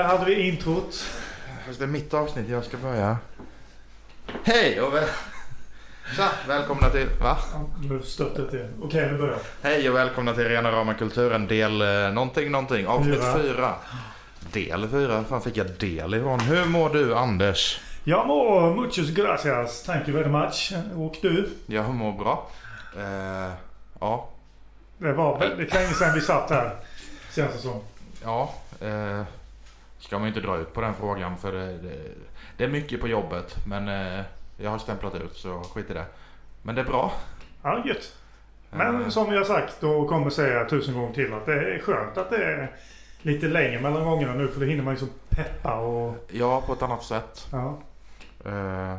Där hade vi introt. Fast det är mitt avsnitt, jag ska börja. Hej och väl... Tja, välkomna till... Va? Nu stötte det. Okej, nu börjar Hej och välkomna till Rena Rama Kulturen del eh, någonting någonting. Avsnitt Fyra. fyra. Del fyra? fan fick jag del ifrån? Hur mår du Anders? Jag mår muchos gracias. Thank you very much. Och du? Jag mår bra. Eh, ja, Det var väldigt länge sedan vi satt här. Känns det som. ja. Eh, ska man ju inte dra ut på den frågan för det, det, det är mycket på jobbet. Men eh, jag har stämplat ut så skit i det. Men det är bra. Ja, gött. Men Eh, som vi har sagt och kommer säga tusen gånger till att det är skönt att det är lite längre mellan gångerna nu för då hinner man liksom peppa och... Ja, på ett annat sätt. Ja. Eh,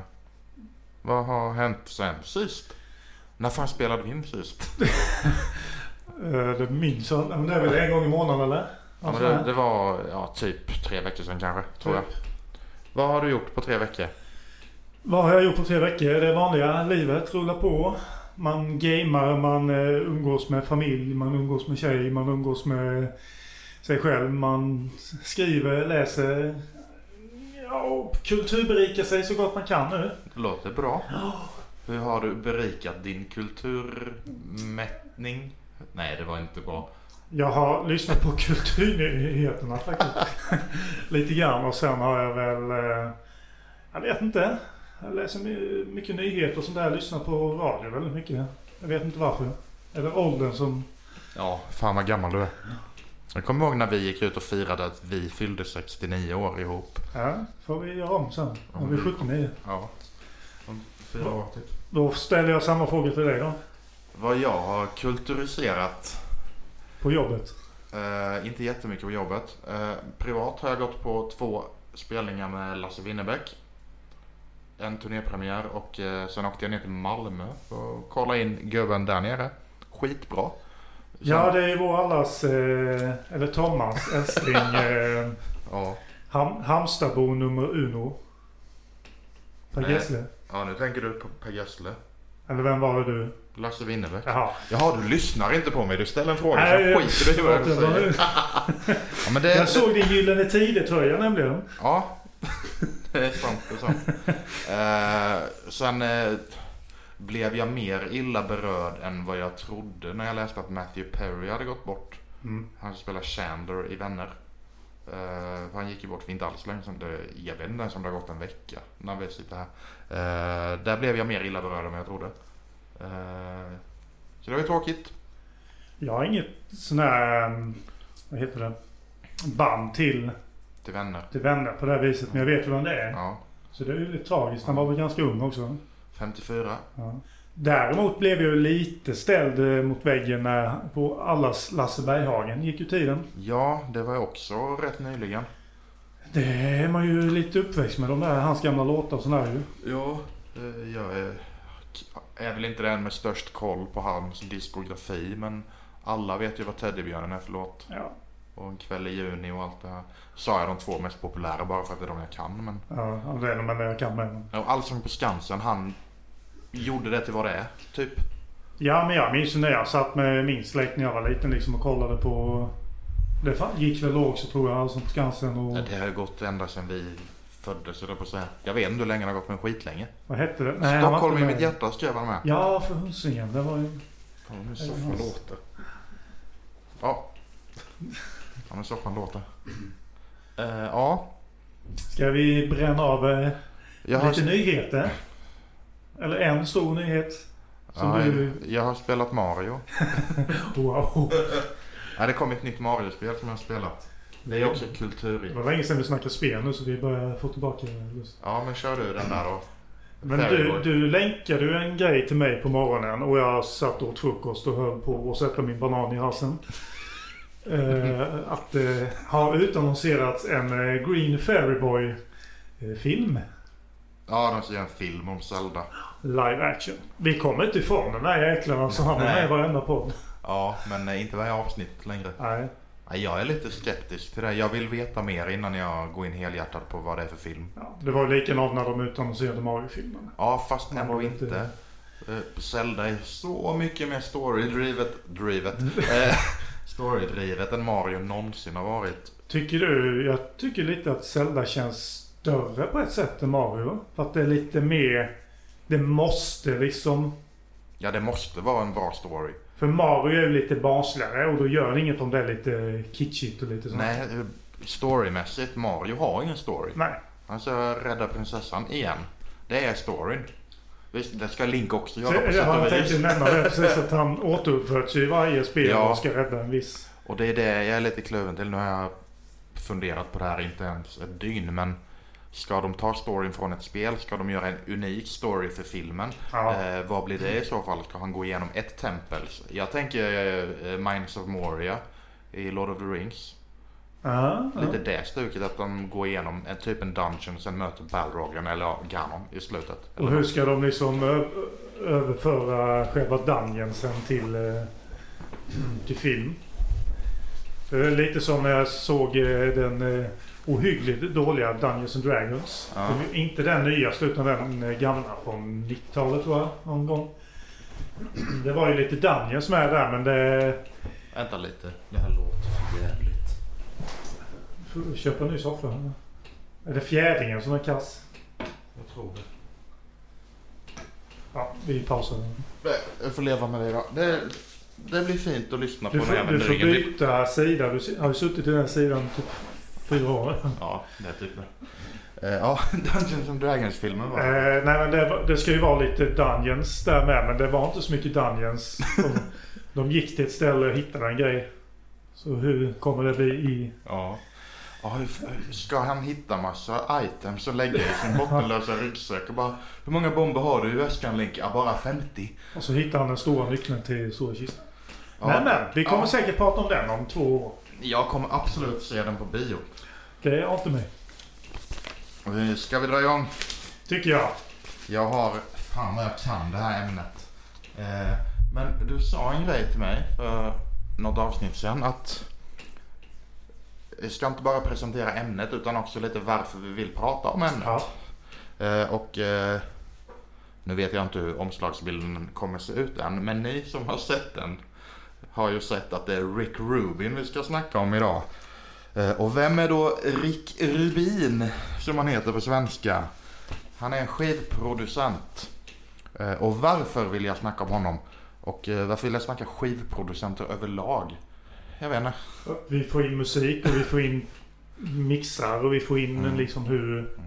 vad har hänt sen sist? När fan spelade vi in sist? Eh, Det minns jag. Det är väl en gång i månaden eller? Ja, men det, det var ja, typ tre veckor sedan kanske, tror jag. Vad har du gjort på tre veckor? Vad har jag gjort på tre veckor? Det vanliga livet rullar på. Man gamar, man eh, umgås med familj, man umgås med tjej, man umgås med sig själv. Man skriver, läser. Ja, och kulturberikar sig så gott man kan nu. Det låter bra. Hur har du berikat din kulturmättning? Nej, det var inte bra. Jag har lyssnat på kulturnyheterna faktiskt. Lite grann och sen har jag väl... eh, Jag vet inte. Jag läser my- mycket nyheter och sånt där. Jag lyssnar på radio väldigt mycket. Jag vet inte varför. Eller åldern som... Ja, fan vad gammal du är. Jag kommer ihåg när vi gick ut och firade att vi fyllde 69 år ihop. Ja, får vi göra om sen. Om vi är 79. Ja. Om fyra år typ. Då ställer jag samma fråga till dig då. Vad jag har kulturiserat På jobbet. Eh, inte jättemycket på jobbet. Eh, privat har jag gått på två spelningar med Lasse Winnerbäck. En turnépremiär och eh, sen åkte jag ner till Malmö för att kolla in gubben där nere. Skitbra. Sen, Ja, det är vår allas, eh, eller Tommans älskling. Eh, ja. ham, Halmstadbo nummer uno. Per. Gessle. ja, nu tänker du på Per Gessle. Eller vem var det du? Lasse Winnerbäck. Jaha. Jaha, du lyssnar inte på mig. Du ställer en fråga Nej, så skiter du i vad jag säger. Ja, men det, Jag såg din Gyllene Tider-tröja nämligen. Ja, det är sant. Det är sant. Eh, sen eh, blev jag mer illa berörd än vad jag trodde när jag läste att Matthew Perry hade gått bort. Mm. Han spelar Chandler i Vänner. För han gick ju bort för inte alls länge sedan. Det, jag vet inte ens om det har gått en vecka när vi sitter här. Eh, där blev jag mer illa berörd än jag trodde. Eh, så det var ju tråkigt. Jag har inget sån här, mm, vad heter det, band till, Till Vänner. till vänner på det här viset. Men jag vet ju vem det är. Ja, Så det är ju lite tragiskt. Han var väl ganska ung också. 54. Ja. Däremot blev jag ju lite ställd eh, mot väggen när på allas Lasse Berghagen gick ju tiden. Ja, det var jag också rätt nyligen. Det är man ju lite uppväxt med de där, hans gamla låtar och sådär ju. Ja, eh, jag är, är väl inte den med störst koll på hans diskografi men alla vet ju vad Teddybjörnen är för låt. Ja. Och En kväll i juni och allt det här. Sa jag de två mest populära bara för att det är de jag kan men. Ja, det är de enda jag kan med. Och Allsång på Skansen, han gjorde det till vad det är, typ. Ja, men jag minns ju när jag satt med min släkt när jag var liten liksom och kollade på... Det gick väl också tror jag, Allsång på Skansen och... Det har ju gått ända sedan vi föddes, eller på så här. Jag vet inte hur länge det har gått men skitlänge. Vad hette det? Nej, Stockholm i mitt hjärta skrev han med. Ja, för Husingen. Det var ju... Fan hur soffan låter. Ja. Ja men soffan låter. Eh, ja. Ska vi bränna av eh, Jag har, lite nyheter? Eller en stor nyhet? Som ja, du... jag har spelat Mario. Wow. Ja, det kom ett nytt Mario-spel som jag har spelat. Det är också Det kultur var länge sedan vi snackade spel nu så vi börjar få tillbaka lust. Ja men kör du den där då. Men du, du länkade ju en grej till mig på morgonen och jag satt och åt frukost och höll på att sätta min banan i halsen. Eh, att det har utannonserats en eh, Green Fairy Boy eh, film. Ja, de ska göra en film om Zelda. Live action. Vi kommer inte ifrån den där jäklarna så han Nej. med i varenda podd. Ja, men eh, inte varje avsnitt längre. Nej. Jag är lite skeptisk till det. Jag vill veta mer innan jag går in helhjärtat på vad det är för film. Ja, det var likadant när de utannonserade Mario-filmen. Ja, fast ändå var inte. inte- Eh, Zelda är så mycket mer storydrivet, drivet, eh, storydrivet än Mario någonsin har varit. Tycker du... Jag tycker lite att Zelda känns större på ett sätt än Mario. För att det är lite mer... Det måste liksom... Ja, det måste vara en bra story. För Mario är ju lite barnsligare och då gör det inget om det är lite kitschigt och lite sånt. Nej, storymässigt, Mario har ingen story. Nej. Han ska rädda prinsessan igen. Det är storyn. Visst, det ska Link också Så, göra på sätt jag och tänkte vis. nämna det precis att han återuppföds i varje spel Ja. och ska rädda en viss... Och det är det jag är lite kluven till. Nu har jag funderat på det här inte ens ett dygn. Men ska de ta storyn från ett spel? Ska de göra en unik story för filmen? Ja. Eh, vad blir det i så fall? Ska han gå igenom ett tempel? Jag tänker eh, Mines of Moria i Lord of the Rings. Ja. Lite det stuket att de går igenom en typ en dungeon sen möter Balrogen eller ja, Ganon i slutet. Och hur ska de liksom överföra själva dungeonsen till, eh, till film? Lite som när jag såg eh, den eh, ohyggligt dåliga Dungeons and Dragons. Ja. Inte den nyaste utan den eh, gamla från 90-talet tror jag. Någon gång. Det var ju lite Dungeons med där men det... Vänta lite. Det här låter för jävligt. Får köpa en ny soffa. Är det fjädringen som är kass? Jag tror det. Ja, vi pausar. Jag får leva med det då. Det, det blir fint att lyssna på Du får, du får byta sida. Du har ju suttit i den sidan typ fyra år. Ja, det är typ det. Eh, ja, Dungeons and Dragons-filmen var Eh, nej men det, det ska ju vara lite Dungeons där med men det var inte så mycket Dungeons. De, de gick till ett ställe och hittade en grej. Så hur kommer det bli i... Ja. Ja, ska han hitta massa items och lägga i sin bottenlösa ryggsäck och bara Hur många bomber har du i väskan Link? Ja, bara 50. Och så hittar han den stora nyckeln till stora kistan. Ja. Men men, vi kommer Ja. säkert prata om den om två år. Jag kommer absolut se den på bio. Det är inte mig. Eh, Ska vi dra igång? Tycker jag. Jag har... Fan vad jag kan det här ämnet. Eh, men du sa en grej till mig för något avsnitt sedan att jag ska inte bara presentera ämnet utan också lite varför vi vill prata om ämnet. Ja. Eh, och eh, nu vet jag inte hur omslagsbilden kommer se ut än, men ni som har sett den har ju sett att det är Rick Rubin vi ska snacka om idag. Eh, och vem är då Rick Rubin, som han heter på svenska? Han är en skivproducent. Eh, och varför vill jag snacka om honom? Och eh, varför vill jag snacka skivproducenter överlag? Jag vet inte. Vi får in musik och vi får in mixar och vi får in Mm. liksom hur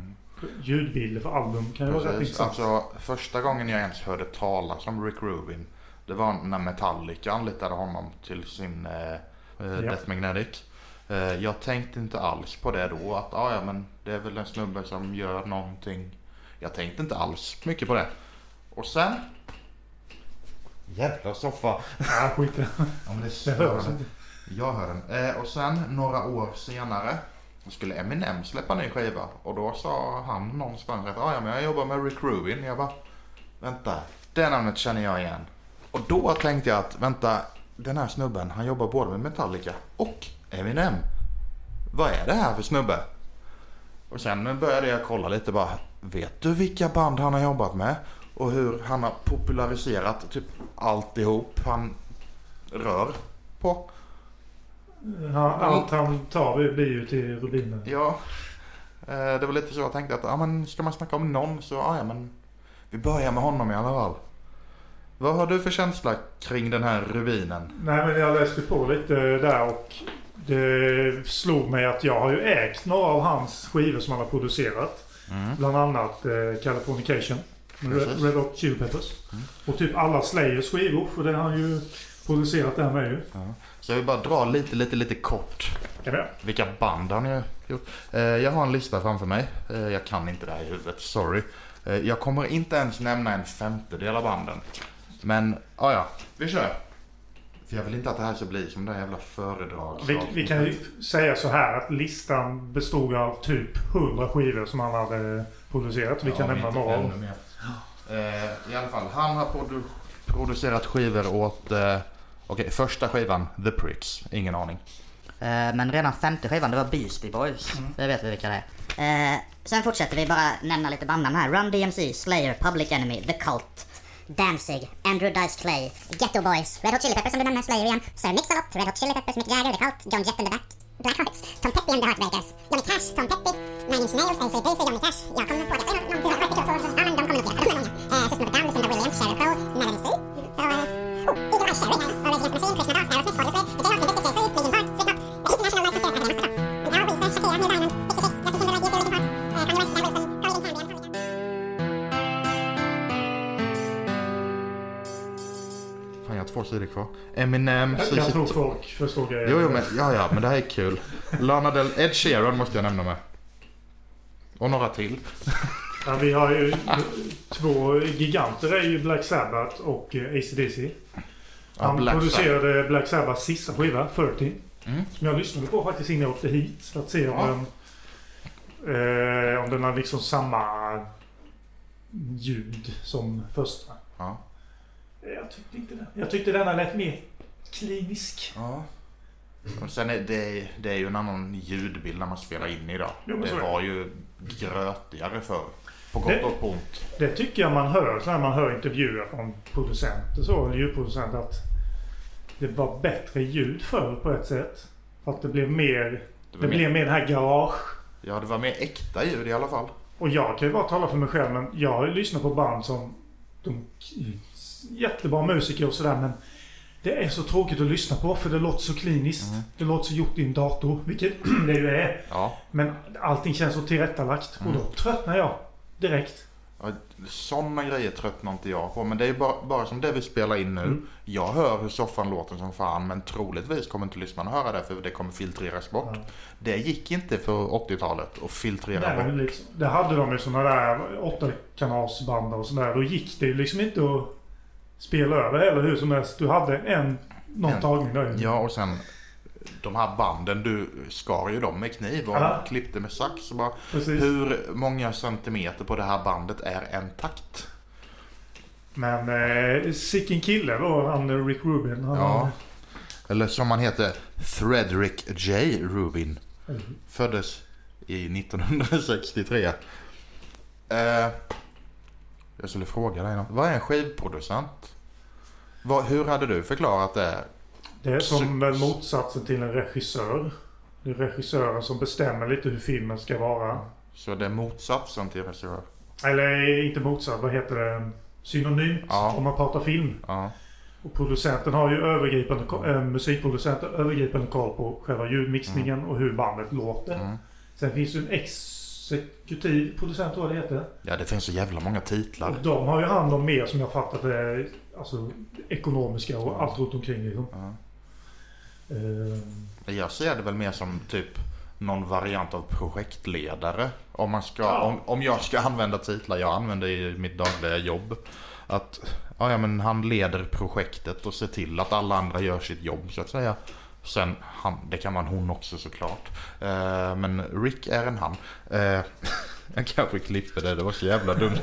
ljudbilder för album kan ju vara rätt intressant. Alltså, första gången jag ens hörde talas om Rick Rubin, det var när Metallica anlitade honom till sin eh, eh, Ja. Death Magnetic. Eh, jag tänkte inte alls på det då, att ah, ja men det är väl en snubbe som gör någonting. Jag tänkte inte alls mycket på det. Och sen... Jävla soffa. Ja, skit. Om det Det hörs inte. Jag hör den. Eh, och sen några år senare skulle Eminem släppa ny skiva. Och då sa han någonstans att ah, ja, men jag jobbar med Rick Rubin. Jag bara, vänta, det namnet känner jag igen. Och då tänkte jag att, vänta, den här snubben, han jobbar både med Metallica och Eminem. Vad är det här för snubbe? Och sen började jag kolla lite bara, vet du vilka band han har jobbat med? Och hur han har populariserat typ alltihop han rör på. Ja, allt han tar blir ju till rubiner. Ja, eh, det var lite så jag tänkte att ja, men ska man snacka om någon så ja, ja, men vi börjar med honom i alla fall. Vad har du för känsla kring den här rubinen? Nej men jag läste på lite där och det slog mig att jag har ju ägt några av hans skivor som han har producerat. Mm. Bland annat eh, Californication. Red, Precis. Red Hot Chili Peppers. Mm. Och typ alla Slayers skivor. För det har han ju producerat där med ju. Så jag vill bara dra lite, lite, lite kort Kan vilka band han har gjort. Eh, Jag har en lista framför mig. Eh, Jag kan inte det här i huvudet, sorry. Eh, Jag kommer inte ens nämna en femtedel av banden. Men, ja ja, vi kör. För jag vill inte att det här ska bli som det här jävla föredrag. Vi, vi kan ju säga så här att listan bestod av typ 100 skivor som han hade producerat. Vi kan nämna några av dem. Eh, I alla fall, han har produ- producerat skivor åt... Eh, Okej, första skivan, The Pricks. Ingen aning. Eh, Men redan femte skivan, det var Beastie Boys. Det vet vi vilka det är. Eh, sen fortsätter vi bara nämna lite bandnamn här. Run DMC, Slayer, Public Enemy, The Cult, Danzig, Andrew Dice Clay, Ghetto Boys, Red Hot Chili Peppers som du nämnde, Slayer igen, Sir Mix-a-Lot, Red Hot Chili Peppers, Mick Jagger, The Cult, John Jett and the Back, Blackhearts, Tom Petty and the Heartbreakers, Johnny Cash, Tom Petty, Nine Inch Nails, AC/DC, Johnny Cash. Jag kommer på det. Någon, någon, någon, någon, någon, Ja, men de kommer nog flera. De är många. Eh, System of a Down, Lucinda Williams, Sheryl Crow, Melanie C. Och, oh, Eagle Eye Cherry, the Machine, Krishna Das, Aerosmith, två sidor kvar. Eminem, Jag, jag tror folk förstår grejen. Jo, jo, men, ja, ja, men det här är kul. Lana Del... Ed Sheeran måste jag nämna med. Och några till. Ja, vi har ju två giganter är ju Black Sabbath och eh, AC/DC. Ja, Han Black producerade Black Sabbaths sista skiva, 30. Mm. Som jag lyssnade på faktiskt innan jag åkte hit. För att se om Ja. den... Eh, om den har liksom samma ljud som första. Ja. Jag tyckte inte det. Jag tyckte denna lät mer klinisk. ja. Och sen är det, det är ju en annan ljudbild när man spelar in idag. Jo, det var ju grötigare förr. På gott Det- och ont. Det tycker jag man hör när man hör intervjuer från producenter så, eller ljudproducenter att det var bättre ljud förr på ett sätt. För att det blev mer, Det det mer, blev mer den här garage. ja, det var mer äkta ljud i alla fall. Och jag kan ju bara tala för mig själv men jag har ju lyssnat på band som de, jättebra musiker och sådär men det är så tråkigt att lyssna på för det låter så kliniskt. Mm. Det låter så gjort i en dator, vilket det ju är. Ja. Men allting känns så tillrättalagt och då Mm. tröttnar jag direkt. Ja, Sådana grejer tröttnar inte jag på. Men det är bara, bara som det vi spelar in nu. Mm. Jag hör hur soffan låter som fan. Men troligtvis kommer inte lyssnarna höra det för det kommer filtreras bort. Ja. Det gick inte för 80-talet att filtrera Nej, bort. liksom, det hade de ju såna där åtta kanalsband och sådär. Då gick det ju liksom inte att spela över heller hur som helst. Du hade en, någon En. tagning där. Ja och sen de här banden, du skar ju dem med kniv och Ja. klippte med sax. Och bara, Precis. hur många centimeter på det här bandet är en takt? Men eh, sicken kille då, han Rick Rubin. Han, Ja. Eller som han heter, Frederick J. Rubin. Eller- Föddes i 1963. Eh, jag skulle fråga dig något. Vad är en skivproducent? Vad, hur hade du förklarat det? Det är som väl motsatsen till en regissör. Det är regissören som bestämmer lite hur filmen ska vara. Så det är motsatsen till regissör? Eller inte motsats, vad heter det? Synonymt Ja. om man pratar film. Ja. Och producenten har ju övergripande, äh, musikproducenten övergripande koll på själva ljudmixningen och hur bandet låter. Mm. Sen finns det en exekutiv producent, jag det heter. ja, det finns så jävla många titlar. Och de har ju hand om mer som jag fattat det, alltså ekonomiska och allt runt omkring liksom. Ja. Eh, Jag ser det väl mer som typ någon variant av projektledare. Om, man ska, Ja. om, om jag ska använda titlar jag använder i mitt dagliga jobb. Att ja, ja, men han leder projektet och ser till att alla andra gör sitt jobb så att säga. Sen, han, det kan vara en hon också såklart. Eh, men Rick är en han. Eh, jag kanske klipper det, det var så jävla dumt.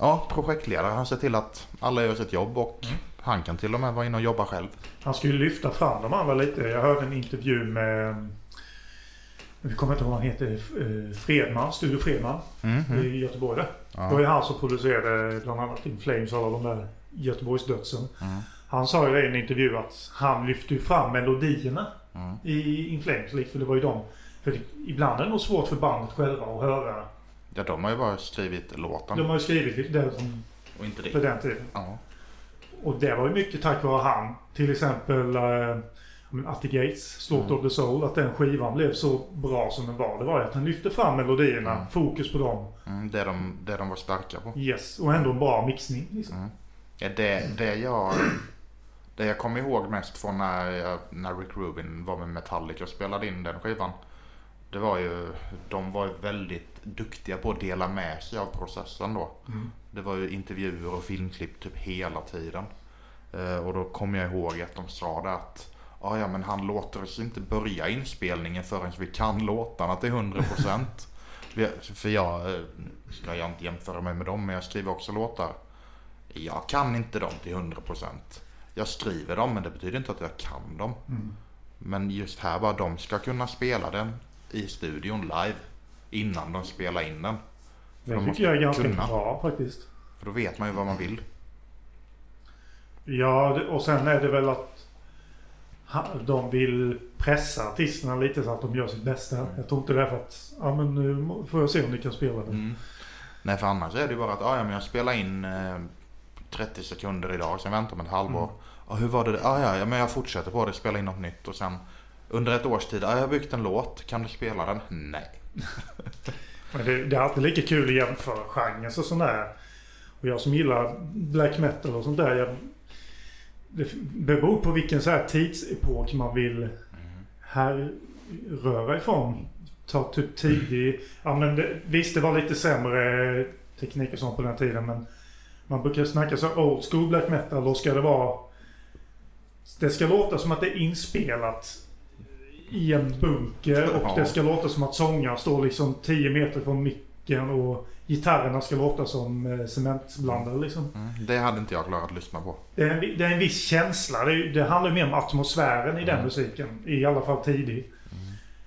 Ja, projektledare. Han ser till att alla gör sitt jobb och han kan till och med vara inne och jobba själv. han skulle lyfta fram de andra lite. Jag hörde en intervju med vi kommer inte ihåg vad han heter. eh, Fredman, Studio Fredman Mhm. i Göteborg där. Ja. Det var ju han som producerade bland annat In Flames och alla de där Göteborgsdödsen. Mm. Han sa ju i en intervju att han lyfte fram melodierna Mm. i In Flames. liksom, För det var ju de. För det, ibland är det nog svårt för bandet själva att höra. Ja, de har ju bara skrivit låten. De har ju skrivit det som Och inte på det. den tiden. Ja. Och det var ju mycket tack vare han. Till exempel uh, Atty Gates, Slaughter Mm. of the Soul. Att den skivan blev så bra som den var. Det var ju att han lyfte fram melodierna. Mm. Fokus på dem. Mm, det, de, det de var starka på. Yes. Och ändå en bra mixning. Liksom. Mm. Ja, det, det, jag, det jag kommer ihåg mest från när, jag, när Rick Rubin var med Metallica och spelade in den skivan. Det var ju, de var ju väldigt duktiga på att dela med sig av processen då. Mm. Det var ju intervjuer och filmklipp typ hela tiden. Eh, och då kommer jag ihåg att de sa det att "Ah, ja men han låter oss inte börja inspelningen förrän vi kan låtarna till 100%. Vi- För jag eh, ska jag inte jämföra mig med dem men jag skriver också låtar. Jag kan inte dem till 100%. Jag skriver dem men det betyder inte att jag kan dem. Mm. Men just här bara de ska kunna spela den i studion live. Innan de spelar in den. För de Det måste tycker jag är ganska kunna. bra faktiskt. För då vet man ju vad man vill. Ja, och sen är det väl att de vill pressa artisterna lite så att de gör sitt bästa. Jag tror inte det är för att, ja men nu får jag se om ni kan spela det. Mm. Nej för annars är det bara att ah, ja, men jag spelar in eh, 30 sekunder idag, sen väntar man ett halvår. Mm. Ah, hur var det? Ah, ja, ja, men jag fortsätter på det, spelar in något nytt och sen under ett års tid, ah, jag har byggt en låt, kan du spela den? Nej. Men det, det är alltid lika kul att jämföra genrer och sånt där. Och jag som gillar black metal och sånt där. Jag, det beror på vilken så här tidsepok man vill härröra ifrån. Ta typ tidig... Ja men det, visst det var lite sämre teknik och sånt på den tiden men man brukar snacka så old school black metal. Då ska det vara... Det ska låta som att det är inspelat i en bunker och Ja. det ska låta som att sångaren står liksom 10 meter från micken och gitarrerna ska låta som eh, cementblandare liksom. Mm. Det hade inte jag klarat att lyssna på. Det är, en, det är en viss känsla. Det, det handlar mer om atmosfären i den musiken. I alla fall tidig.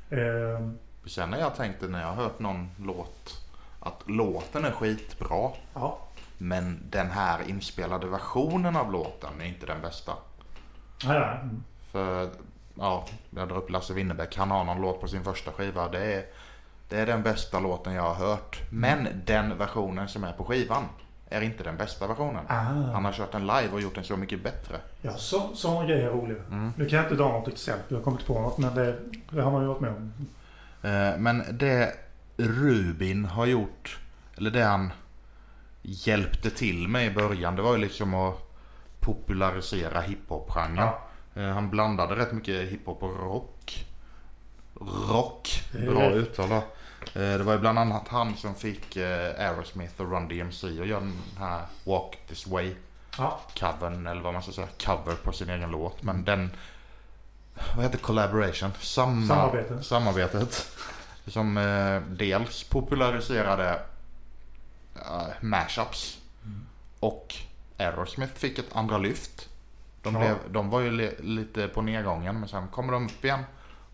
Eh, Sen när jag tänkte när jag hört någon låt att låten är skitbra. ja. Men den här inspelade versionen av låten är inte den bästa. Ja, ja. Mm. För, ja, jag drar upp Lasse Winnerbäck. Han har någon låt på sin första skiva. Det är, det är den bästa låten jag har hört. Men den versionen som är på skivan är inte den bästa versionen. Ah. Han har kört den live och gjort den så mycket bättre. Ja, så, sådana grejer är roliga. Mm. Nu kan jag inte dra något exempel. Jag har kommit på något. Men det, det har man ju varit med om. Eh, Men det Rubin har gjort, eller det han hjälpte till med i början, det var ju liksom att popularisera hiphop-genren. Ja. Eh, Han blandade rätt mycket hiphop och rock. Rock, är bra uttal då. Eh, Det var ju bland annat han som fick eh, Aerosmith och Run DMC att göra den här Walk This Way Ja. covern, eller vad man ska säga, cover på sin egen låt. Men den, vad heter collaboration? Samma, Samarbete. Samarbetet. Som eh, dels populariserade mashups. Och Aerosmith fick ett andra lyft. De, Ja. blev, de var ju li, lite på nedgången men sen kommer de upp igen.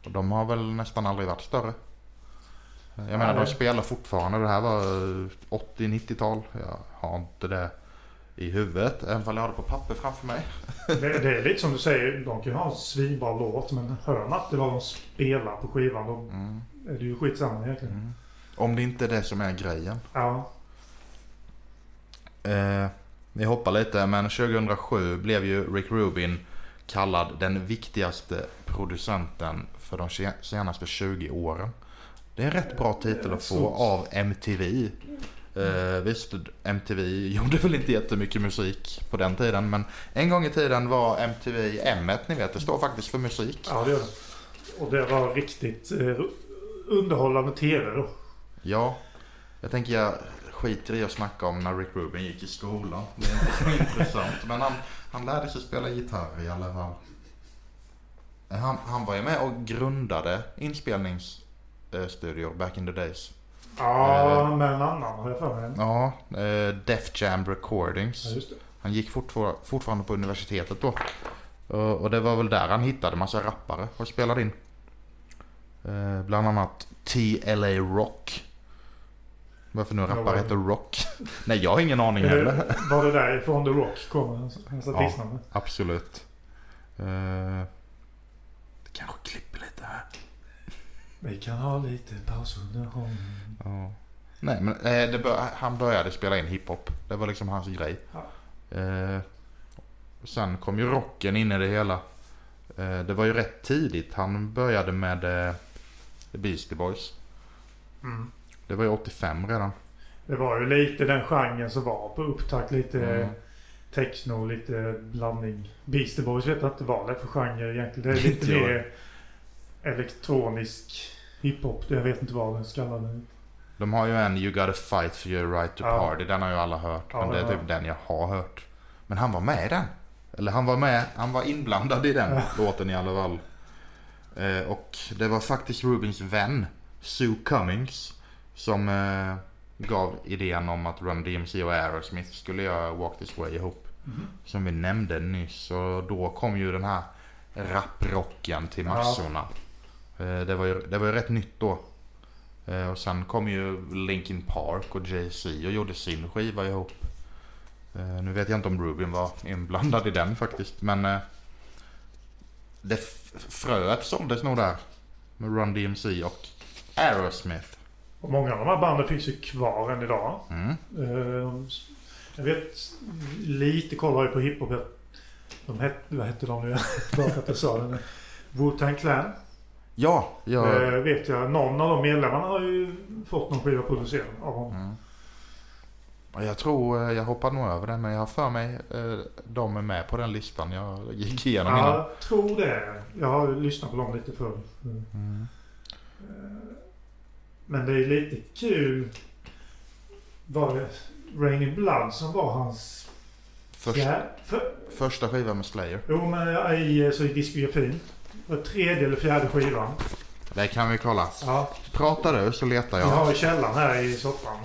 Och de har väl nästan aldrig varit större. Jag menar Nej. de spelar fortfarande. Det här var eh, 80-90-tal. Jag har inte det i huvudet. Även om jag har det på papper framför mig. Det, det är lite som du säger. De kan ju ha en svinbra låt. Men hör man inte vad de spelar på skivan. Då Mm. är det ju skitsamma egentligen. Om det inte är det som är grejen. Ja. Eh, vi hoppar lite men 2007 blev ju Rick Rubin kallad den viktigaste producenten för de se- senaste 20 åren. Det är en rätt bra titel att få av MTV. Eh, visst, MTV gjorde väl inte jättemycket musik på den tiden men en gång i tiden var MTV M1, ni vet, det står faktiskt för musik. Ja, det gör det. Och det var riktigt eh, underhållande TV då. Ja, jag tänker jag skiter i att snacka om när Rick Rubin gick i skolan. Det är inte så intressant. Men han, han lärde sig spela gitarr i alla fall. Han, han var ju med och grundade inspelningsstudior back in the days. Ja, med en annan har jag för mig. Ja, eh, Def Jam Recordings. Ja. Han gick fortfar- fortfarande på universitetet då. Och, och det var väl där han hittade massa rappare och spelade in. Eh, bland annat TLA Rock. Varför nu rappare heter Rock? Nej, jag har ingen aning heller. var det därifrån The Rock kommer? Hans hans Ja. artistnamn? Absolut. Eh, det kanske klipper lite här. Vi kan ha lite pausunderhållning. Ja. Nej, men eh, bör, han började spela in hiphop. Det var liksom hans grej. Ja. Eh, sen kom ju rocken in i det hela. Eh, det var ju rätt tidigt. Han började med eh, The Beastie Boys. Mm. Det var ju 85 redan. Det var ju lite den genren som var på upptakt. Lite Mm. techno, lite blandning. Beastie Boys vet jag inte vad det är för genre egentligen. Det är lite mer elektronisk hiphop. Jag vet inte vad den ska kalla det. De har ju en You gotta fight for your right to Ja. party. Den har ju alla hört. Ja, men det är typ den jag har hört. Men han var med i den. Eller han var med. Han var inblandad i den låten i alla fall. Eh, och det var faktiskt Rubins vän Sue Cummings. Som eh, gav idén om att Run DMC och Aerosmith skulle göra Walk This Way ihop. Mhm. Som vi nämnde nyss. Och då kom ju den här raprocken till Ja. massorna. Eh, det, var ju, det var ju rätt nytt då. Eh, och sen kom ju Linkin Park och Jay-Z och gjorde sin skiva ihop. Eh, nu vet jag inte om Rubin var inblandad i den faktiskt. Men eh, det fröet såldes nog där. Med Run DMC och Aerosmith. Och många av de här banden finns ju kvar än idag. Mm. Eh, Jag vet lite koll har jag på hiphop. De hette, vad hette de nu? Bara för att jag sa det. Wu-Tang Clan. Ja, ja. Eh, vet jag. Någon av de medlemmarna har ju fått någon skiva producerad av honom. Mm. Jag tror, eh, jag hoppar nog över den men jag har för mig eh, de är med på den listan jag gick igenom Ja, innan. jag tror det. Jag har lyssnat på dem lite förr. Mm. Mm. Men det är lite kul. Var det Raining Blood som var hans... Först, fjär- för, Första skivan med Slayer. jo, men i, så i diskografin. Tredje eller fjärde skivan. Det kan vi kolla. Ja, Pratar du så letar jag jag. har i källaren här i soffan.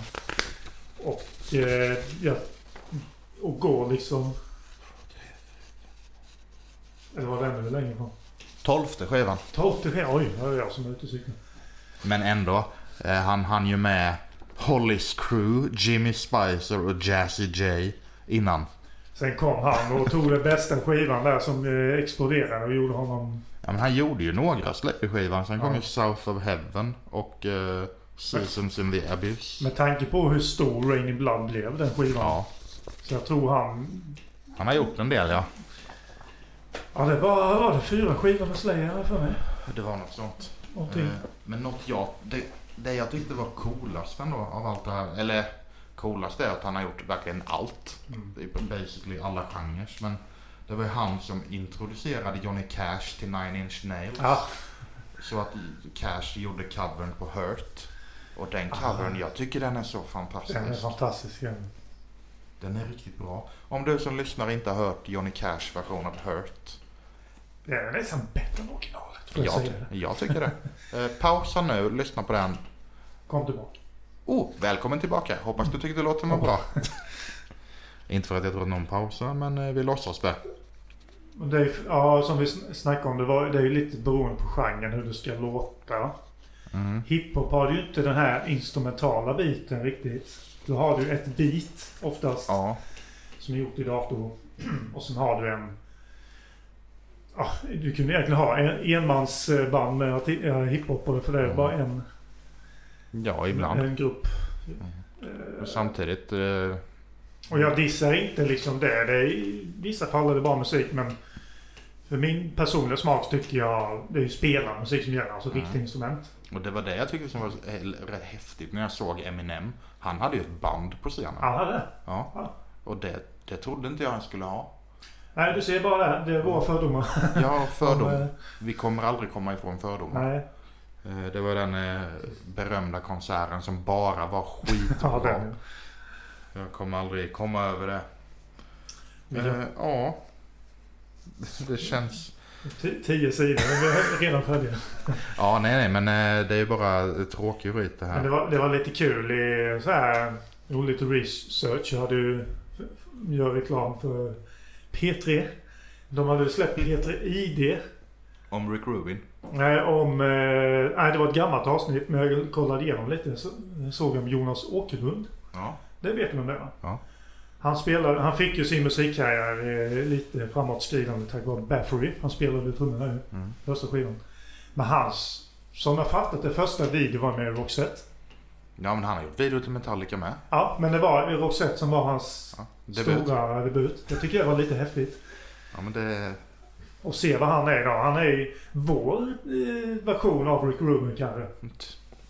Och eh, jag... Och går liksom... Eller var den nu längre ifrån? Tolfte skivan. Tolfte skivan. Oj, det är jag som är ute och cyklar. Men ändå. Eh, han han ju med Holly's Crew, Jimmy Spicer och Jazzy J innan. Sen kom han och tog den bästa skivan där som eh, exploderade och gjorde honom... Ja, men han gjorde ju några Slayer-skivan. Sen kom Ja. ju South of Heaven och eh, Seasons in the Abyss. Med tanke på hur stor Raining Blood blev den skivan. Ja, Så jag tror han... han har gjort en del ja. Ja det var, var det fyra skivor med Slayer för mig. Det var något sånt. Någonting. Men något jag, det, det jag tyckte var coolast ändå av allt det här, eller coolast är att han har gjort verkligen allt. Mm. Det är basically alla genrer. Men det var ju han som introducerade Johnny Cash till Nine Inch Nails. Ja, Så att Cash gjorde covern på Hurt. Och den Ah. covern, jag tycker den är så fantastisk. den är fantastisk. ja. Den är riktigt bra. Om du som lyssnar inte har hört Johnny Cash version av Hurt. Den är nästan bättre än originalet. Jag Jag, tycker det. Eh, pausa nu, lyssna på den. Kom tillbaka. Oh, välkommen tillbaka. Hoppas du tyckte låten var bra. Inte för att jag tror att någon pausar, men eh, vi låtsas det. Det är, ja, som vi sn- snackade om, det, var, det är ju lite beroende på genren hur det ska låta. Mm. Hiphop har ju inte den här instrumentala biten riktigt. Då har du ett beat oftast Ja, som är gjort i dator. Och sen har du en... Ja, du kunde egentligen ha en enmansband med eh, hiphopare för det är Mm. bara en, ja ibland. en grupp. Och samtidigt, eh, Och jag dissar inte liksom det. det är, I vissa fall är det bra musik men för min personliga smak tycker jag det är ju spelarmusik som gäller. Alltså Mm. riktiga instrument. och det var det jag tyckte som var rätt häftigt när jag såg Eminem. Han hade ju ett band på scenen. Ja, det. Ja. Ja. Och det, det trodde inte jag han skulle ha. Nej, du ser bara det. Det är våra fördomar. Ja, Om, fördom. eh, Vi kommer aldrig komma ifrån fördomar. Nej, Eh, Det var den eh, berömda konserten som bara var ja, skitbra. den. Jag kommer aldrig komma över det. Men Eh, Ja. Det känns... Tio sidor, vi är redan färdiga. Ja, nej, nej, men det är ju bara tråkig skit det Men det här. var, det var lite kul i så här, gjorde lite research. Hade ju, gör reklam för P3. De hade släppt P3 ID. Om Rick Rubin. Nej, om... Eh, nej, det var ett gammalt avsnitt men jag kollade igenom lite. Så, såg om Jonas Åkerlund. Ja. Det vet du vem det är va? Ja. Han, spelade, han fick ju sin musikkarriär eh, lite framåtskridande tack vare Baffery. Han spelade trummorna i Mm. första skivan. Men hans, som jag fattat det, första video var med Roxette. Ja, men han har gjort video till Metallica med. Ja, men det var Roxette som var hans Ja, debut. stora debut. Jag tycker det var lite häftigt. Ja, men det... Och se vad han är idag. Han är ju vår eh, version av Rick Rubin kanske.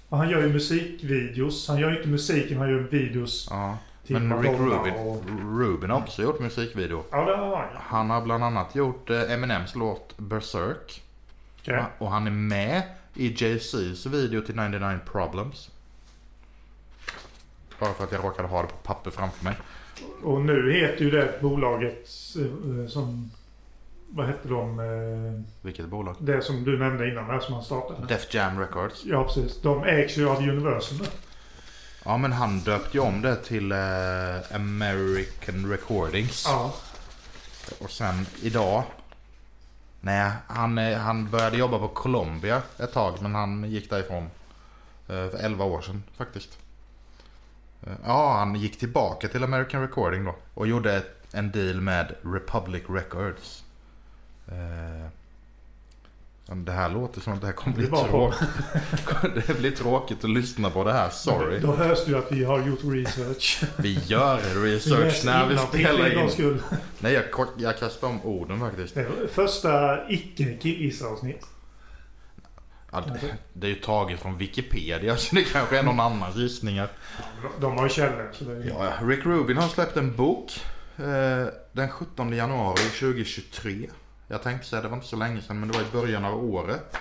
Och han gör ju musikvideos. Han gör ju inte musiken, han gör videos Ja. till Men Rick Rubin, Och... Rubin har också gjort musikvideo. Ja, det har han. Han har bland annat gjort eh, Eminems låt Berserk. Okej. Och han är med i JC's video till 99 Problems. Bara för att jag råkade ha det på papper framför mig. Och nu heter ju det bolaget eh, som... Vad hette de? Eh, Vilket bolag? det som du nämnde innan, där som han startade. Def Jam Records. Ja, precis. De ägs ju av Universal nu. Ja men han döpte ju om det till eh, American Recordings. Ja. Och sen idag. Nej, han, han började jobba på Columbia ett tag men han gick därifrån. För 11 år sedan faktiskt. Eh, Ja, han gick tillbaka till American Recording då. Och gjorde ett, en deal med Republic Records. Eh, Det här låter som att det här kommer bli tråkigt. det blir tråkigt att lyssna på det här, sorry. Då hörs ju att vi har gjort research. Vi gör research läser när vi spelar in. skull. Nej, jag, jag kastar om orden faktiskt. Var första icke-kissavsnitt. Ja, det- är ju taget från Wikipedia så det kanske är någon annans gissningar. De har ju källor. Så det är... Ja, Rick Rubin har släppt en bok eh, den 17 januari 2023. Jag tänkte säga det var inte så länge sedan men det var i början av året.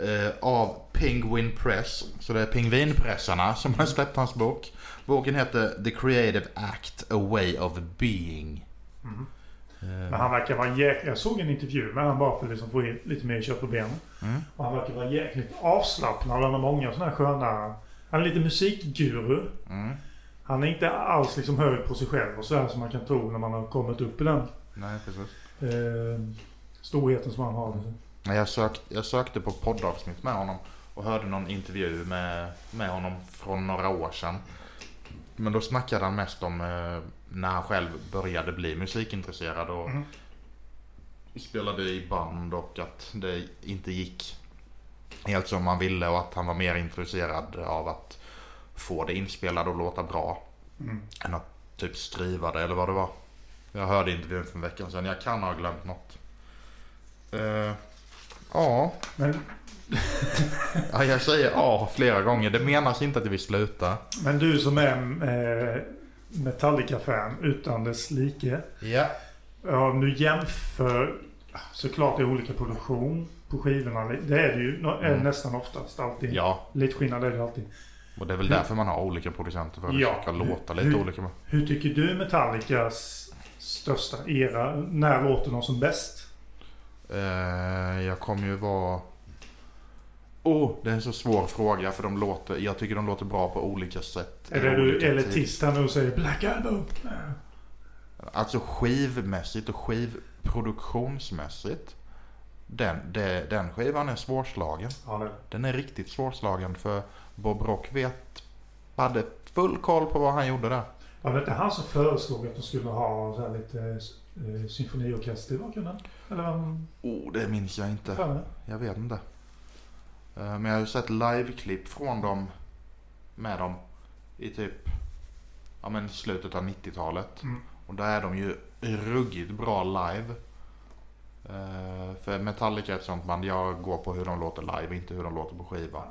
Eh, av Penguin Press. Så det är pingvinpressarna som har släppt hans bok. Boken heter The Creative Act, A Way of Being. Mm. Eh, Men han verkar vara jäkligt... Jag såg en intervju med honom bara för att liksom få in lite mer kött på benen. Mm. Och han verkar vara jäkligt avslappnad. Han har många sådana här sköna... Han är lite musikguru. Mm. Han är inte alls liksom hög på sig själv och sådär som man kan tro när man har kommit upp i den Nej, precis. eh, storheten som han har. Jag, sökt, jag sökte på poddavsnitt med honom och hörde någon intervju med, med honom från några år sedan. Men då snackade han mest om eh, när han själv började bli musikintresserad och Mm. Spelade i band och att det inte gick helt som man ville och att han var mer intresserad av att få det inspelat och låta bra Mm. än att typ skriva det eller vad det var. Jag hörde intervjun för en vecka sedan. Jag kan ha glömt något. Eh, ja, Men, Ja, jag säger ja flera gånger. Det menas inte att vi slutar. men du som är eh, Metallica-fan utan dess like. Ja. Ja, om du jämför såklart det är olika produktion på skivorna. Det är det ju är Mm. nästan oftast alltid. Ja, Lite skillnad är det alltid. och det är väl därför man har olika producenter. För att Ja. ska låta lite Hur- olika. Hur tycker du Metallicas största era? När låter de som bäst? Eh, jag kommer ju vara... Oh, det är en så svår fråga för de låter... Jag tycker de låter bra på olika sätt. Är i det du elitist här nu och säger Black Album? Alltså skivmässigt och skivproduktionsmässigt. Den, det, den skivan är svårslagen. Ja. Den är riktigt svårslagen för Bob Rock vet, hade full koll på vad han gjorde där. Var det inte han som föreslog att de skulle ha så lite eh, symfoniorkester i bakgrunden? Eller Oh, det minns jag inte. Jag vet inte. Eh, Men jag har ju sett liveklipp från dem med dem i typ ja, men slutet av 90-talet. Mm. Och där är de ju ruggigt bra live. Eh, för Metallica är ett sånt band, jag går på hur de låter live, inte hur de låter på skiva.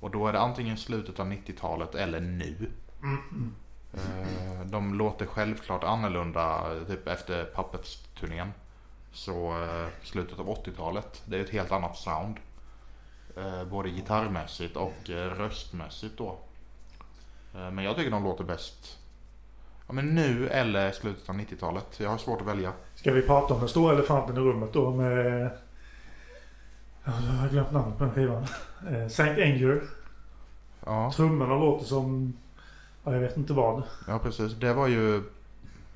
Och då är det antingen slutet av 90-talet eller nu. Mm. De låter självklart annorlunda typ efter Puppets-turnén. Så eh, slutet av 80-talet, det är ett helt annat sound. Både gitarrmässigt och röstmässigt då. Men jag tycker de låter bäst ja, men nu eller slutet av 90-talet. Jag har svårt att välja. Ska vi prata om den stora elefanten i rummet då med... Ja, jag har glömt namnet på den skivan. Eh, Saint Anger. Ja, Trummorna låter som... Ja, jag vet inte vad. ja precis. Det var ju...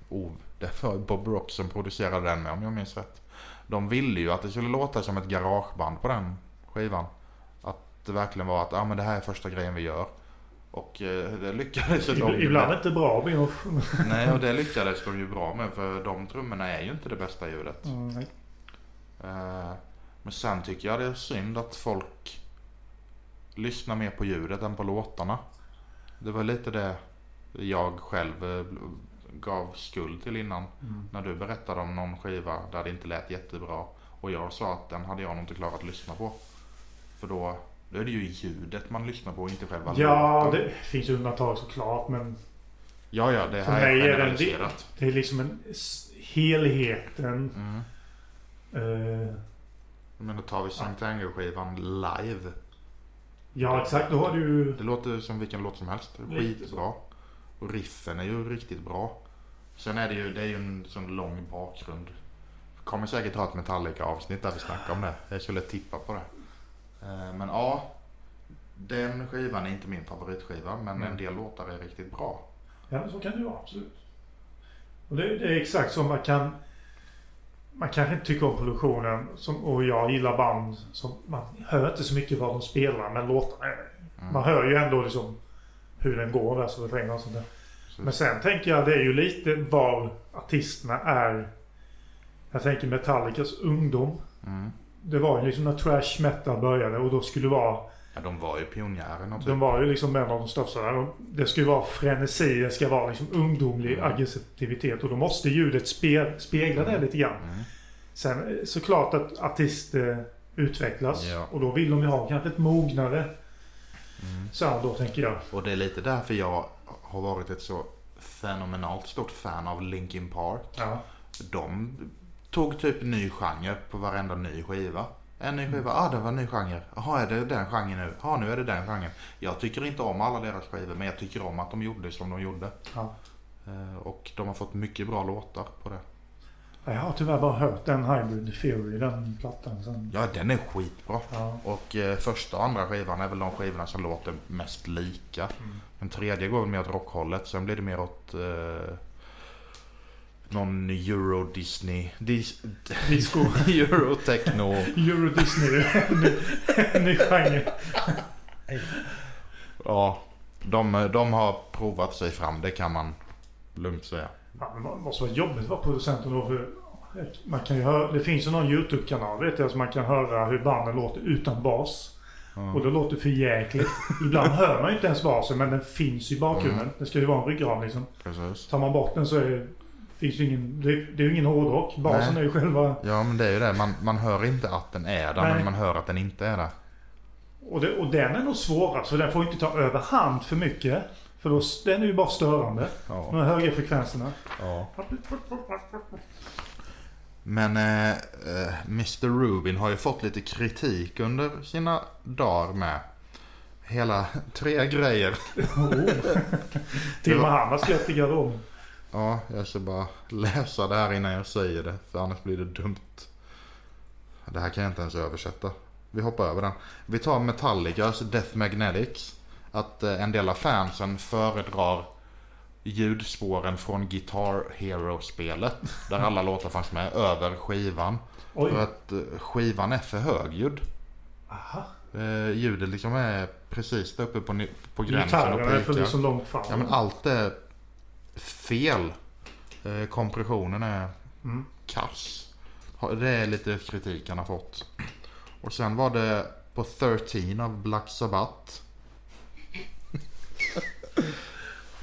Oh, det var Bob Rock som producerade den med om jag minns rätt. De ville ju att det skulle låta som ett garageband på den skivan. Att det verkligen var att ah, men det här är första grejen vi gör. Och eh, det lyckades ju de Ibland, ibland inte bra med off. Nej, och det lyckades de ju bra med för de trummorna är ju inte det bästa ljudet. Mm. Eh, Men sen tycker jag det är synd att folk lyssnar mer på ljudet än på låtarna. Det var lite det jag själv eh, gav skuld till innan. Mm. När du berättade om någon skiva där det inte lät jättebra. Och jag sa att den hade jag nog inte klarat att lyssna på. För då, då är det ju ljudet man lyssnar på inte själva Ja, låten. det finns undantag såklart men Ja, ja, det här är generaliserat. det är liksom en helheten. Mm. Eh, Men då tar vi Sankt Anger-skivan live. ja, exakt. Då har du. Det låter som vilken låt som helst. Skitbra. Och riffen är ju riktigt bra. Sen är det ju, det är ju en sån lång bakgrund. Kommer säkert ha ett Metallica-avsnitt där vi snackar om det. Jag skulle tippa på det. Eh, Men ja, den skivan är inte min favoritskiva. Men Mm. en del låtar är riktigt bra. Ja, så kan det ju vara. Absolut. Och det, det är exakt som man kan... Man kanske inte tycker om produktionen. Som, och jag gillar band som... Man hör inte så mycket vad de spelar, men låtarna är... Mm. Man hör ju ändå liksom hur den går, vers och refräng och sånt där. Så- Men sen tänker jag det är ju lite var artisterna är. Jag tänker Metallicas ungdom. Mm. Det var ju liksom när trash metal började och då skulle det vara Ja, de var ju pionjärerna typ. De var ju liksom en av de största Det ju vara frenesi, det ska vara liksom ungdomlig Mm. aggressivitet. Och då måste ljudet spe, spegla det lite grann. Mm. Sen eh, såklart att artister utvecklas. Ja. Och då vill de ju ha kanske ett mognare Mm. sound då tänker jag. Och det är lite därför jag har varit ett så fenomenalt stort fan av Linkin Park. Ja. De tog typ ny genre på varenda ny skiva. En ny skiva, ah det var en ny genre. Jaha, är det den genren nu? Ja, nu är det den genren. Jag tycker inte om alla deras skivor, men jag tycker om att de gjorde som de gjorde. Ja. Eh, Och de har fått mycket bra låtar på det. Jag har tyvärr bara hört den Hybrid Theory, den plattan. Sen. Ja, den är skitbra. Ja. Och eh, första och andra skivan är väl de skivorna som låter mest lika. Den tredje går väl mer åt rockhållet. Sen blir det mer åt eh, någon euro Disney. Dis, Disco. euro techno. Euro Disney. En ny- en ny genre. Ja, de, de har provat sig fram. Det kan man lugnt säga. Ja, men det måste vara jobbigt att vara producenten då. För man kan ju höra, det finns ju någon YouTube-kanal vet jag, så man kan höra hur banden låter utan bas. Ja. Och det låter för jäkligt. Ibland hör man ju inte ens basen men den finns i bakgrunden. Mm. Det ska ju vara en ryggrad liksom. Precis. Tar man bort den så är, finns det, ingen, det, det är ju ingen hårdrock. Basen Nej. är ju själva... Ja, men det är ju det. Man, man hör inte att den är där, Nej. men man hör att den inte är där. Och, det, och den är nog svårast för den får inte ta överhand för mycket. För då, den är ju bara störande. De Ja. här höga frekvenserna. ja. Men eh, eh, Mr Rubin har ju fått lite kritik under sina dagar med. Hela tre grejer. Oh. Till och med han har släppt i garderoben. Ja, jag ska bara läsa det här innan jag säger det. För annars blir det dumt. Det här kan jag inte ens översätta. Vi hoppar över den. Vi tar Metallicas Death Magnetics. Att eh, en del av fansen föredrar ljudspåren från Guitar Hero-spelet. Där alla låtar fanns med över skivan. Oj. För att eh, skivan är för högljudd. Aha. Eh, ljudet liksom är precis där uppe på, på gränsen Gitarrerna är för så långt fram. Ja men allt är fel. Eh, kompressionen är Mm. kass. Det är lite kritik han har fått. Och sen var det på 13 av Black Sabbath.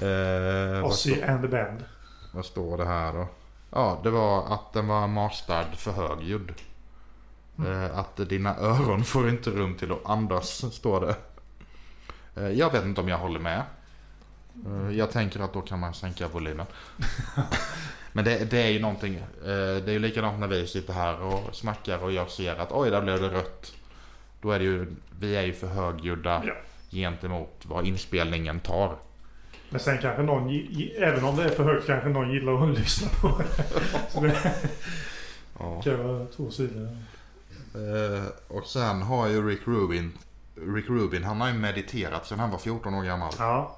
eh, Ozzy and the Band. vad står det här då? Ja, det var att den var masterad för högljudd. Eh, att dina öron får inte rum till att andas, står det. Eh, jag vet inte om jag håller med. Eh, jag tänker att då kan man sänka volymen. Men det, det är ju någonting. Eh, det är ju likadant när vi sitter här och snackar och jag ser att oj, där blev det rött. Då är det ju, vi är ju för högljudda Ja. gentemot vad inspelningen tar. Men sen kanske någon, även om det är för högt, kanske någon gillar att lyssna på det. Så det Ja. kan vara två sidor. Eh, och sen har ju Rick Rubin, Rick Rubin, han har ju mediterat sedan han var 14 år gammal. Ja.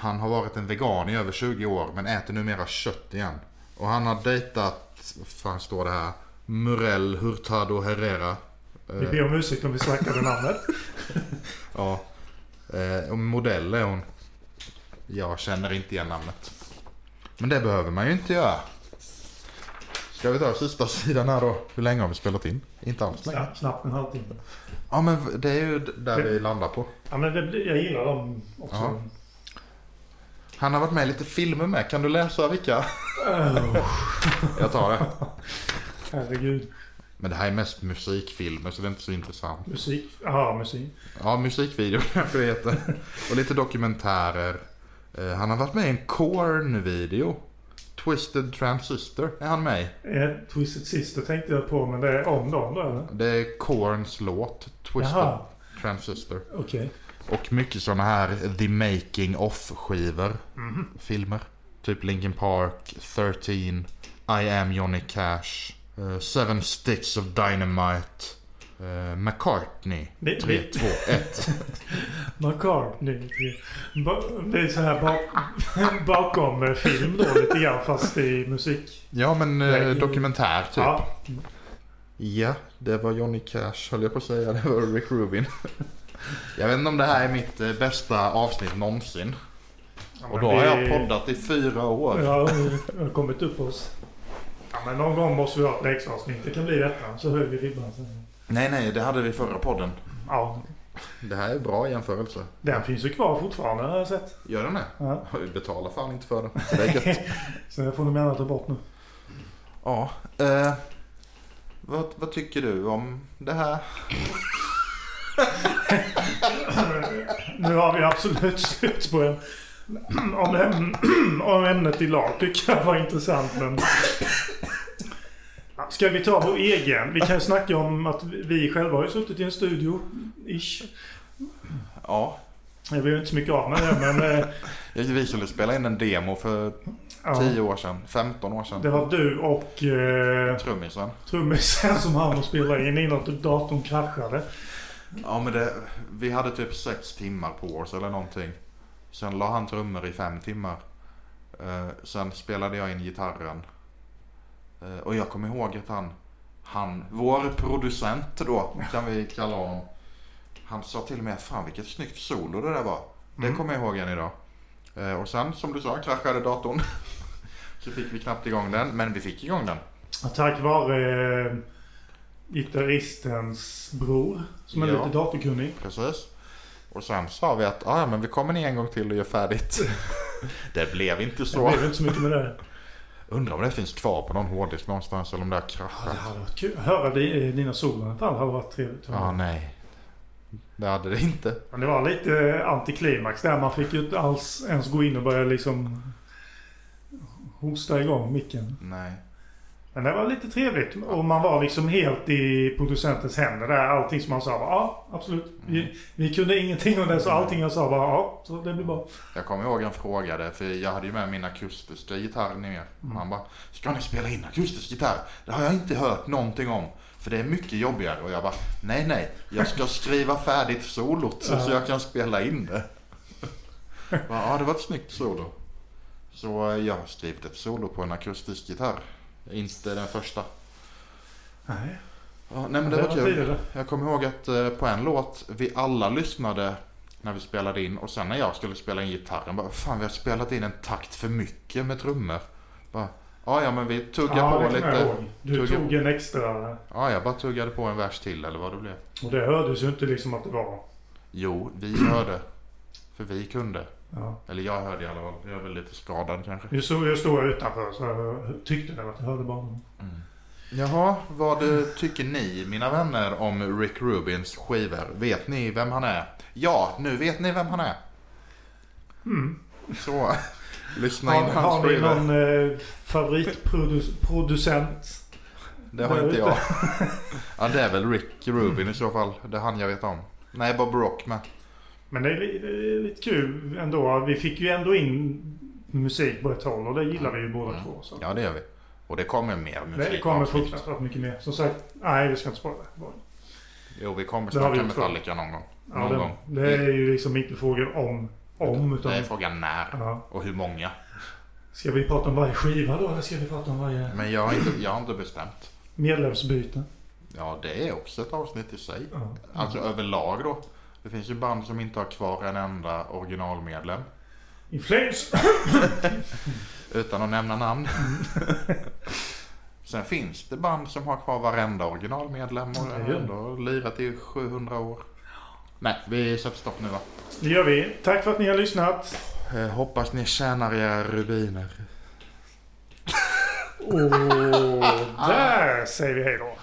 Han har varit en vegan i över 20 år men äter numera kött igen. Och han har dejtat, vad fan står det här? Murel Hurtado Herrera. Vi ber om ursäkt om vi slaktade namnet. ja. Eh, och modell är hon. Jag känner inte igen namnet. Men det behöver man ju inte göra. Ska vi ta sista sidan här då? Hur länge har vi spelat in? Inte alls länge. Ja, knappt en halvtimme. Ja men det är ju där vi landar på. Ja, men det, jag gillar dem också. Ja. Han har varit med i lite filmer med. Kan du läsa vilka? Oh, Jag tar det. herregud. Men det här är mest musikfilmer så det är inte så intressant. Musik. Ja, musik. Ja, musikvideo kanske det heter. Och lite dokumentärer. Eh, Han har varit med i en Korn-video. Twisted Transistor är han med i. Eh, Twisted Sister tänkte jag på, men det är om dem då eller? Det är Korns låt. Twisted Jaha, Transistor. okej. Och mycket sådana här The Making of-skivor. Mhm. Filmer. Typ Linkin Park, 13, I am Johnny Cash, eh, Seven Sticks of Dynamite, eh, McCartney, Det- 3, det- 2, 1. McCartney. Ba- Det är så här bak, bakom eh, film då lite grann fast i musik. Ja men eh, dokumentär typ. Ja. Ja, det var Johnny Cash höll jag på att säga. Det var Rick Rubin. Jag vet inte om det här är mitt eh, bästa avsnitt någonsin. Och då har jag poddat i fyra år. Ja, vi har kommit upp oss. Ja, men någon gång måste vi ha ett läxavsnitt. Det kan bli detta. Så höjer vi ribban sen. Nej, nej, det hade vi förra podden. Ja, Det här är bra jämförelse. den finns ju kvar fortfarande har jag sett. Gör den det? Ja. Vi betalar fan inte för det. Så det är gött. Så jag får nog gärna ta bort nu. Ja. Eh, vad, vad tycker du om det här? Nu har vi absolut slut på en... Om, äm, om ämnet idag tycker jag var intressant men... Ja, Ska vi ta vår egen? Vi kan snacka om att vi själva har ju suttit i en studio. Ish. Ja. Jag vet inte så mycket av med det men... eh, Vi skulle spela in en demo för Ja, 10 år sedan, 15 år sedan. det var du och eh, Trummisen. trummisen som hann och spela in innan datorn kraschade. Ja men det, vi hade typ 6 timmar på oss eller någonting. Sen la han trummor i 5 timmar. Eh, sen spelade jag in gitarren. Eh, och jag kommer ihåg att han, han, vår producent då kan vi kalla honom. Han sa till mig, fan vilket snyggt solo det där var. Det Mm. kommer jag ihåg än idag. Eh, och sen som du sa kraschade datorn. Så fick vi knappt igång den, men vi fick igång den. Tack vare eh, gitarristens bror som är Ja. lite datorkunnig. Precis. Och sen sa vi att ah, men vi kommer ner en gång till och gör färdigt. det blev inte Det så. blev inte så mycket med det. Undrar om det finns kvar på någon hårddisk någonstans eller om det har Ja, det kraschat. hade varit kul. Höra di- dina solon fall hade varit trevligt. Ja, nej. Det hade det inte. Men det var lite antiklimax där. Man fick ju inte alls ens gå in och börja liksom hosta igång micken. Nej. Men det var lite trevligt. Och man var liksom helt i producentens händer där. Allting som han sa var ja, absolut. Vi, vi kunde ingenting om det så allting jag sa var ja, så det blir bra. Jag kommer ihåg en frågade, för jag hade ju med min akustiska gitarr ner. Han bara, ska ni spela in akustisk gitarr? Det har jag inte hört någonting om. För det är mycket jobbigare. Och jag bara, nej nej, jag ska skriva färdigt solot så, så jag kan spela in det. Bara, Ja, det var ett snyggt solo. Så jag har skrivit ett solo på en akustisk gitarr. Inte den första. Nej, Ja, nej men det var kul. tidigare. Jag kommer ihåg att eh, på en låt vi alla lyssnade när vi spelade in och sen när jag skulle spela in gitarren bara fan vi har spelat in en takt för mycket med trummor. Bara, ja ja men vi tuggar Ja, på det kommer jag lite. ihåg. Du tugga- tog en extra. Ja jag bara tuggade på en vers till eller vad det blev. Och det hördes ju inte liksom att det var. Jo, vi hörde. För vi kunde. Ja. Eller jag hörde i alla fall. Jag är väl lite skadad kanske. Jag stod, jag stod utanför så jag tyckte det att jag hörde bara. Jaha, vad tycker ni mina vänner om Rick Rubins skivor? Vet ni vem han är? Ja, nu vet ni vem han är. Mm. Så, lyssna in Har, hans har ni skivor. någon eh, favoritproducent? Det har inte jag. Ja, det är väl Rick Rubin i så fall. Det är han jag vet om. Nej, Bob Rock med. Men det är, det är lite kul ändå. Vi fick ju ändå in musik på ett håll och det gillar vi ju båda Mm. två. Så. Ja, det gör vi. Och det kommer mer musik. det kommer fruktansvärt mycket mer. Som sagt, nej vi ska inte spoila. Bara- Jo, vi kommer Det snacka Metallica någon gång. Ja, Någon det, gång. det är ju liksom inte frågan om, om utan... Det är frågan när Ja. och hur många. Ska vi prata om varje skiva då eller ska vi prata om varje Men jag har inte, jag har inte bestämt. medlemsbyte? Ja, det är också ett avsnitt i sig. Ja. Alltså överlag då. Det finns ju band som inte har kvar en enda originalmedlem. In Flames! Utan att nämna namn. Sen finns det band som har kvar varenda originalmedlem och Ja, det har ändå lirat i 700 år. Nej, vi sätter stopp nu va? Det gör vi. Tack för att ni har lyssnat. Eh, hoppas ni tjänar era rubiner. Och där säger vi hej då.